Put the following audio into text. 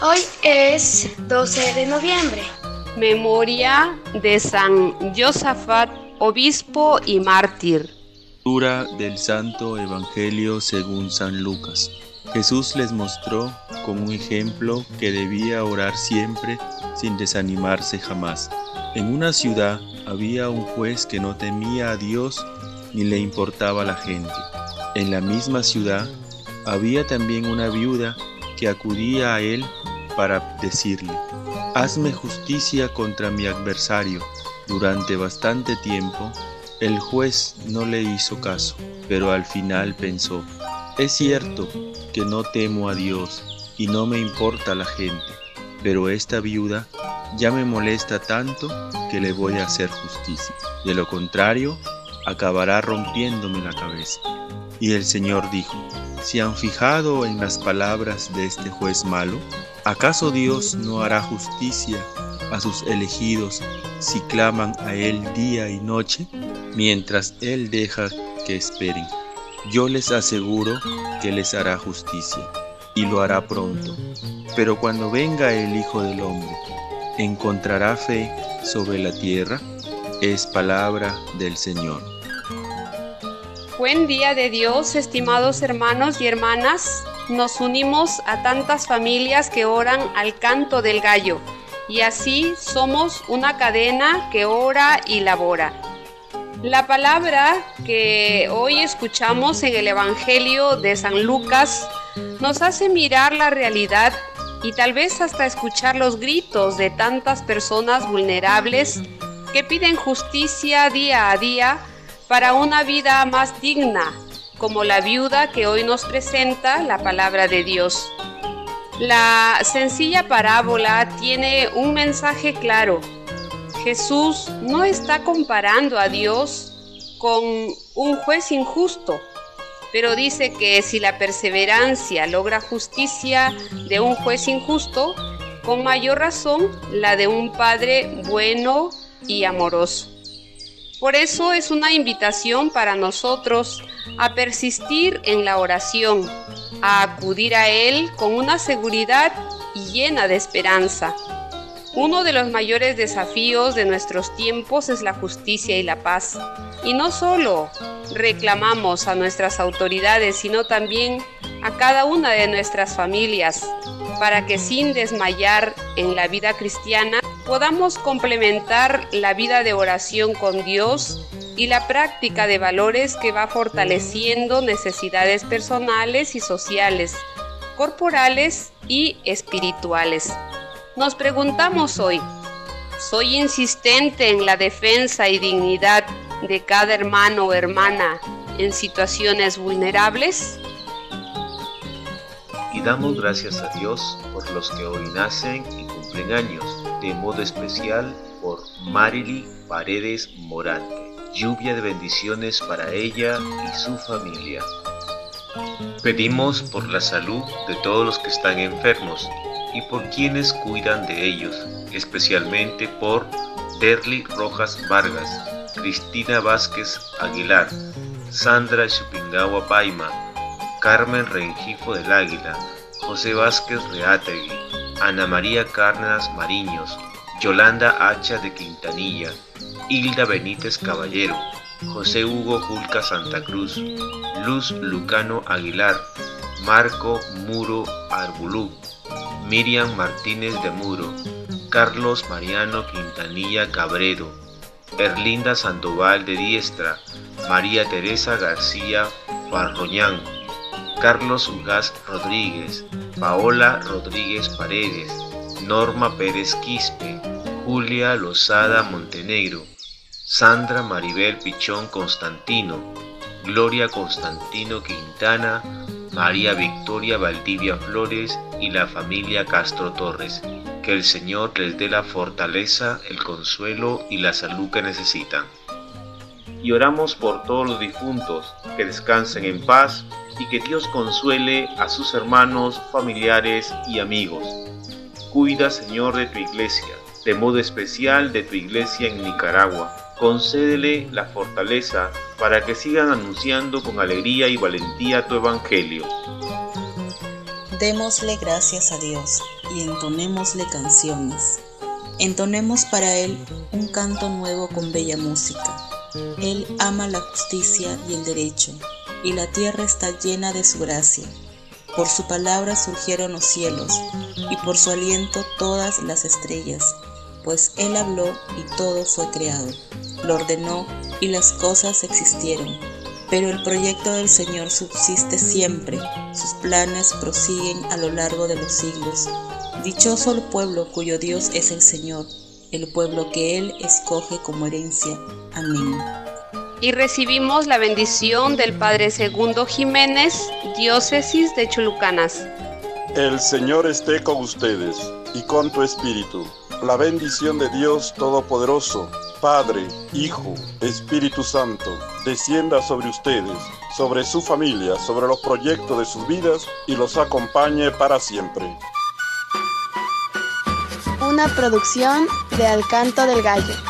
Hoy es 12 de noviembre. Memoria de San Josafat, obispo y mártir. Lectura del Santo Evangelio según San Lucas. Jesús les mostró con un ejemplo que debía orar siempre sin desanimarse jamás. En una ciudad había un juez que no temía a Dios ni le importaba la gente. En la misma ciudad había también una viuda que acudía a él para decirle, hazme justicia contra mi adversario. Durante bastante tiempo, el juez no le hizo caso, pero al final pensó, es cierto que no temo a Dios y no me importa la gente, pero esta viuda ya me molesta tanto que le voy a hacer justicia. De lo contrario, acabará rompiéndome la cabeza. Y el Señor dijo, ¿se han fijado en las palabras de este juez malo? ¿Acaso Dios no hará justicia a sus elegidos si claman a Él día y noche, mientras Él deja que esperen? Yo les aseguro que les hará justicia, y lo hará pronto. Pero cuando venga el Hijo del Hombre, ¿encontrará fe sobre la tierra? Es palabra del Señor. Buen día de Dios, estimados hermanos y hermanas. Nos unimos a tantas familias que oran al canto del gallo y así somos una cadena que ora y labora. La palabra que hoy escuchamos en el Evangelio de San Lucas nos hace mirar la realidad y tal vez hasta escuchar los gritos de tantas personas vulnerables que piden justicia día a día para una vida más digna, como la viuda que hoy nos presenta la palabra de Dios. La sencilla parábola tiene un mensaje claro. Jesús no está comparando a Dios con un juez injusto, pero dice que si la perseverancia logra justicia de un juez injusto, con mayor razón la de un Padre bueno y amoroso. Por eso es una invitación para nosotros a persistir en la oración, a acudir a Él con una seguridad llena de esperanza. Uno de los mayores desafíos de nuestros tiempos es la justicia y la paz. Y no solo reclamamos a nuestras autoridades, sino también a cada una de nuestras familias, para que sin desmayar en la vida cristiana podamos complementar la vida de oración con Dios y la práctica de valores que va fortaleciendo necesidades personales y sociales, corporales y espirituales. Nos preguntamos hoy, ¿soy insistente en la defensa y dignidad de cada hermano o hermana en situaciones vulnerables? Damos gracias a Dios por los que hoy nacen y cumplen años, de modo especial por Marily Paredes Morante. Lluvia de bendiciones para ella y su familia. Pedimos por la salud de todos los que están enfermos y por quienes cuidan de ellos, especialmente por Derly Rojas Vargas, Cristina Vázquez Aguilar, Sandra Chupingawa Paima, Carmen Rengifo del Águila, José Vázquez Reategui, Ana María Cárdenas Mariños, Yolanda Hacha de Quintanilla, Hilda Benítez Caballero, José Hugo Julca Santa Cruz, Luz Lucano Aguilar, Marco Muro Arbulú, Miriam Martínez de Muro, Carlos Mariano Quintanilla Cabredo, Erlinda Sandoval de Diestra, María Teresa García Farroñán, Carlos Ugaz Rodríguez, Paola Rodríguez Paredes, Norma Pérez Quispe, Julia Lozada Montenegro, Sandra Maribel Pichón Constantino, Gloria Constantino Quintana, María Victoria Valdivia Flores y la familia Castro Torres. Que el Señor les dé la fortaleza, el consuelo y la salud que necesitan. Y oramos por todos los difuntos, que descansen en paz y que Dios consuele a sus hermanos, familiares y amigos. Cuida, Señor, de tu iglesia, de modo especial de tu iglesia en Nicaragua. Concédele la fortaleza para que sigan anunciando con alegría y valentía tu evangelio. Démosle gracias a Dios. y entonémosle canciones. Entonemos para Él un canto nuevo con bella música. Él ama la justicia y el derecho, y la tierra está llena de su gracia. Por su palabra surgieron los cielos, y por su aliento todas las estrellas, pues Él habló y todo fue creado. Lo ordenó y las cosas existieron. Pero el proyecto del Señor subsiste siempre, sus planes prosiguen a lo largo de los siglos. Dichoso el pueblo cuyo Dios es el Señor, el pueblo que Él escoge como herencia. Amén. Y recibimos la bendición del Padre Segundo Jiménez, diócesis de Chulucanas. El Señor esté con ustedes y con tu espíritu. La bendición de Dios Todopoderoso, Padre, Hijo, Espíritu Santo, descienda sobre ustedes, sobre su familia, sobre los proyectos de sus vidas y los acompañe para siempre. Una producción de Alcanto del Gallo.